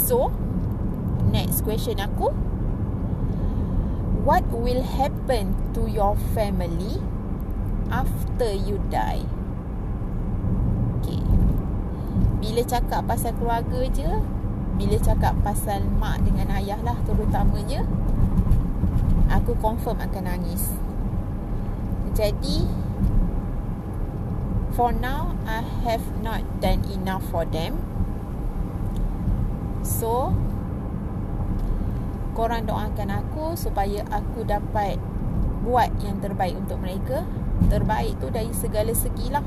So, next question aku. What will happen to your family after you die? Okay. Bila cakap pasal keluarga je, bila cakap pasal mak dengan ayah lah terutamanya, aku confirm akan nangis. Jadi, for now, I have not done enough for them. So Korang doakan aku Supaya aku dapat Buat yang terbaik untuk mereka. Terbaik tu dari segala segi lah.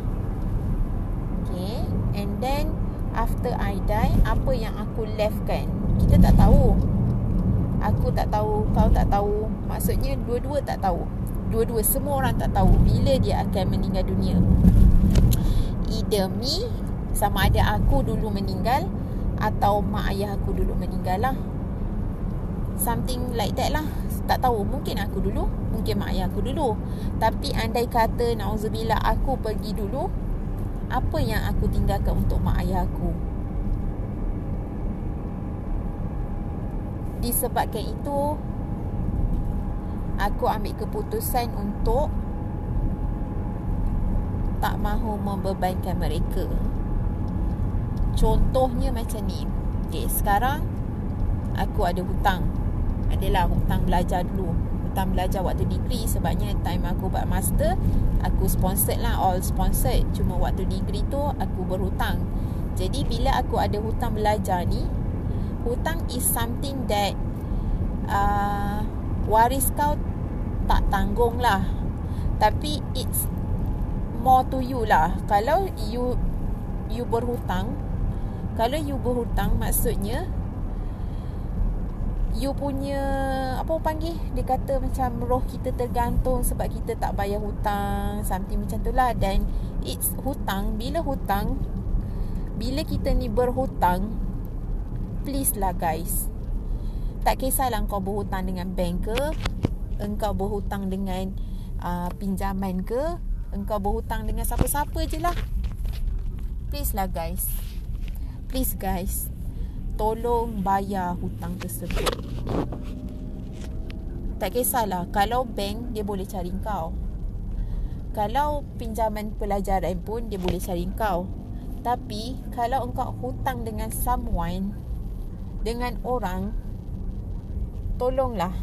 Okay And then After I die Apa yang aku left kan Kita tak tahu. Aku tak tahu Kau tak tahu. Maksudnya dua-dua tak tahu. Dua-dua Semua orang tak tahu Bila dia akan meninggal dunia. Either me Sama ada aku dulu meninggal atau mak ayah aku dulu meninggal lah. Something like that lah. Tak tahu Mungkin aku dulu Mungkin mak ayah aku dulu. Tapi andai kata Nauzubillah aku pergi dulu Apa yang aku tinggalkan untuk mak ayah aku? Disebabkan itu Aku ambil keputusan untuk Tak mahu membebankan mereka Contohnya macam ni. Okay sekarang Aku ada hutang. Adalah hutang belajar dulu. Hutang belajar waktu degree Sebabnya time aku buat master Aku sponsored lah All sponsored. Cuma waktu degree tu Aku berhutang. Jadi bila aku ada hutang belajar ni Hutang is something that uh, Waris kau Tak tanggung lah. Tapi it's More to you lah. Kalau you You berhutang kalau you berhutang maksudnya you punya apa orang panggil? Dia kata macam roh kita tergantung sebab kita tak bayar hutang something macam tu lah. Dan it's hutang. Bila hutang bila kita ni berhutang please lah guys. Tak kisahlah kau berhutang dengan bank ke engkau berhutang dengan uh, pinjaman ke engkau berhutang dengan siapa-siapa je lah. Please lah guys please guys tolong bayar hutang tersebut. Tak kisahlah kalau bank dia boleh cari kau. Kalau pinjaman pelajaran pun dia boleh cari kau. Tapi kalau engkau hutang dengan someone dengan orang tolonglah.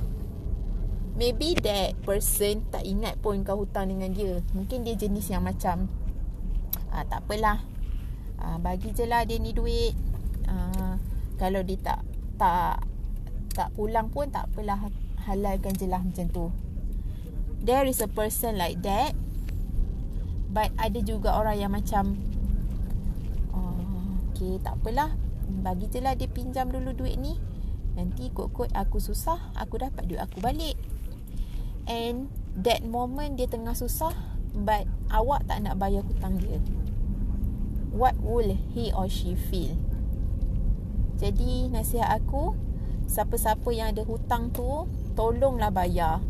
Maybe that person tak ingat pun kau hutang dengan dia. Mungkin dia jenis yang macam ah, tak apalah uh, bagi je lah dia ni duit. Uh, kalau dia tak tak tak pulang pun tak apalah halalkan je lah macam tu. There is a person like that but ada juga orang yang macam uh, okay tak apalah. Bagi je lah dia pinjam dulu duit ni. Nanti kot-kot aku susah aku dapat duit aku balik. And that moment dia tengah susah but awak tak nak bayar hutang dia what will he or she feel? Jadi nasihat aku siapa-siapa yang ada hutang tu tolonglah bayar.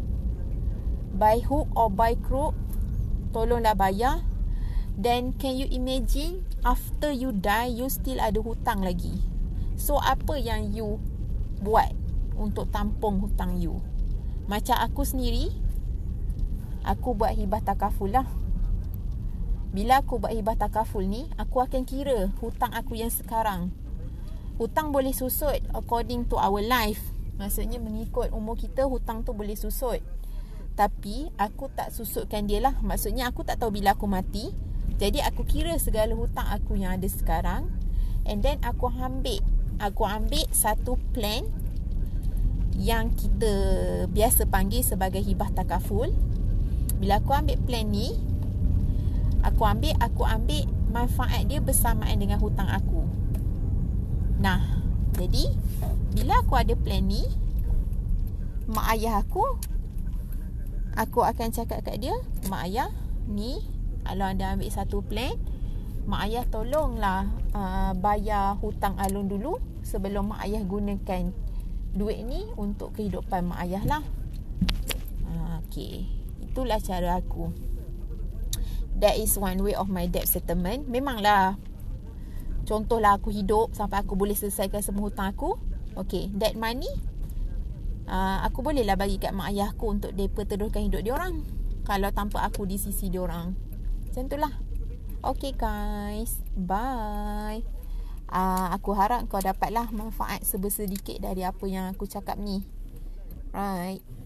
By hook or by crook tolonglah bayar. Then can you imagine after you die you still ada hutang lagi? So apa yang you buat untuk tampung hutang you? Macam aku sendiri aku buat hibah takaful lah bila aku buat hibah takaful ni Aku akan kira hutang aku yang sekarang. Hutang boleh susut According to our life. Maksudnya mengikut umur kita Hutang tu boleh susut. Tapi aku tak susutkan dia lah. Maksudnya aku tak tahu bila aku mati. Jadi aku kira segala hutang aku yang ada sekarang. And then aku ambil Aku ambil satu plan Yang kita biasa panggil sebagai hibah takaful. Bila aku ambil plan ni Aku ambil Aku ambil Manfaat dia bersamaan dengan hutang aku. Nah Jadi Bila aku ada plan ni Mak ayah aku Aku akan cakap kat dia Mak ayah Ni Kalau anda ambil satu plan Mak ayah tolonglah uh, Bayar hutang Alun dulu Sebelum mak ayah gunakan Duit ni Untuk kehidupan mak ayah lah. Uh, Okay Itulah cara aku that is one way of my debt settlement. Memanglah contohlah aku hidup sampai aku boleh selesaikan semua hutang aku okay that money uh, aku bolehlah bagi kat mak ayah aku untuk mereka teruskan hidup dia orang. Kalau tanpa aku di sisi dia orang. Macam itulah okay guys. Bye. Uh, aku harap kau dapatlah manfaat sebesedikit dari apa yang aku cakap ni. Right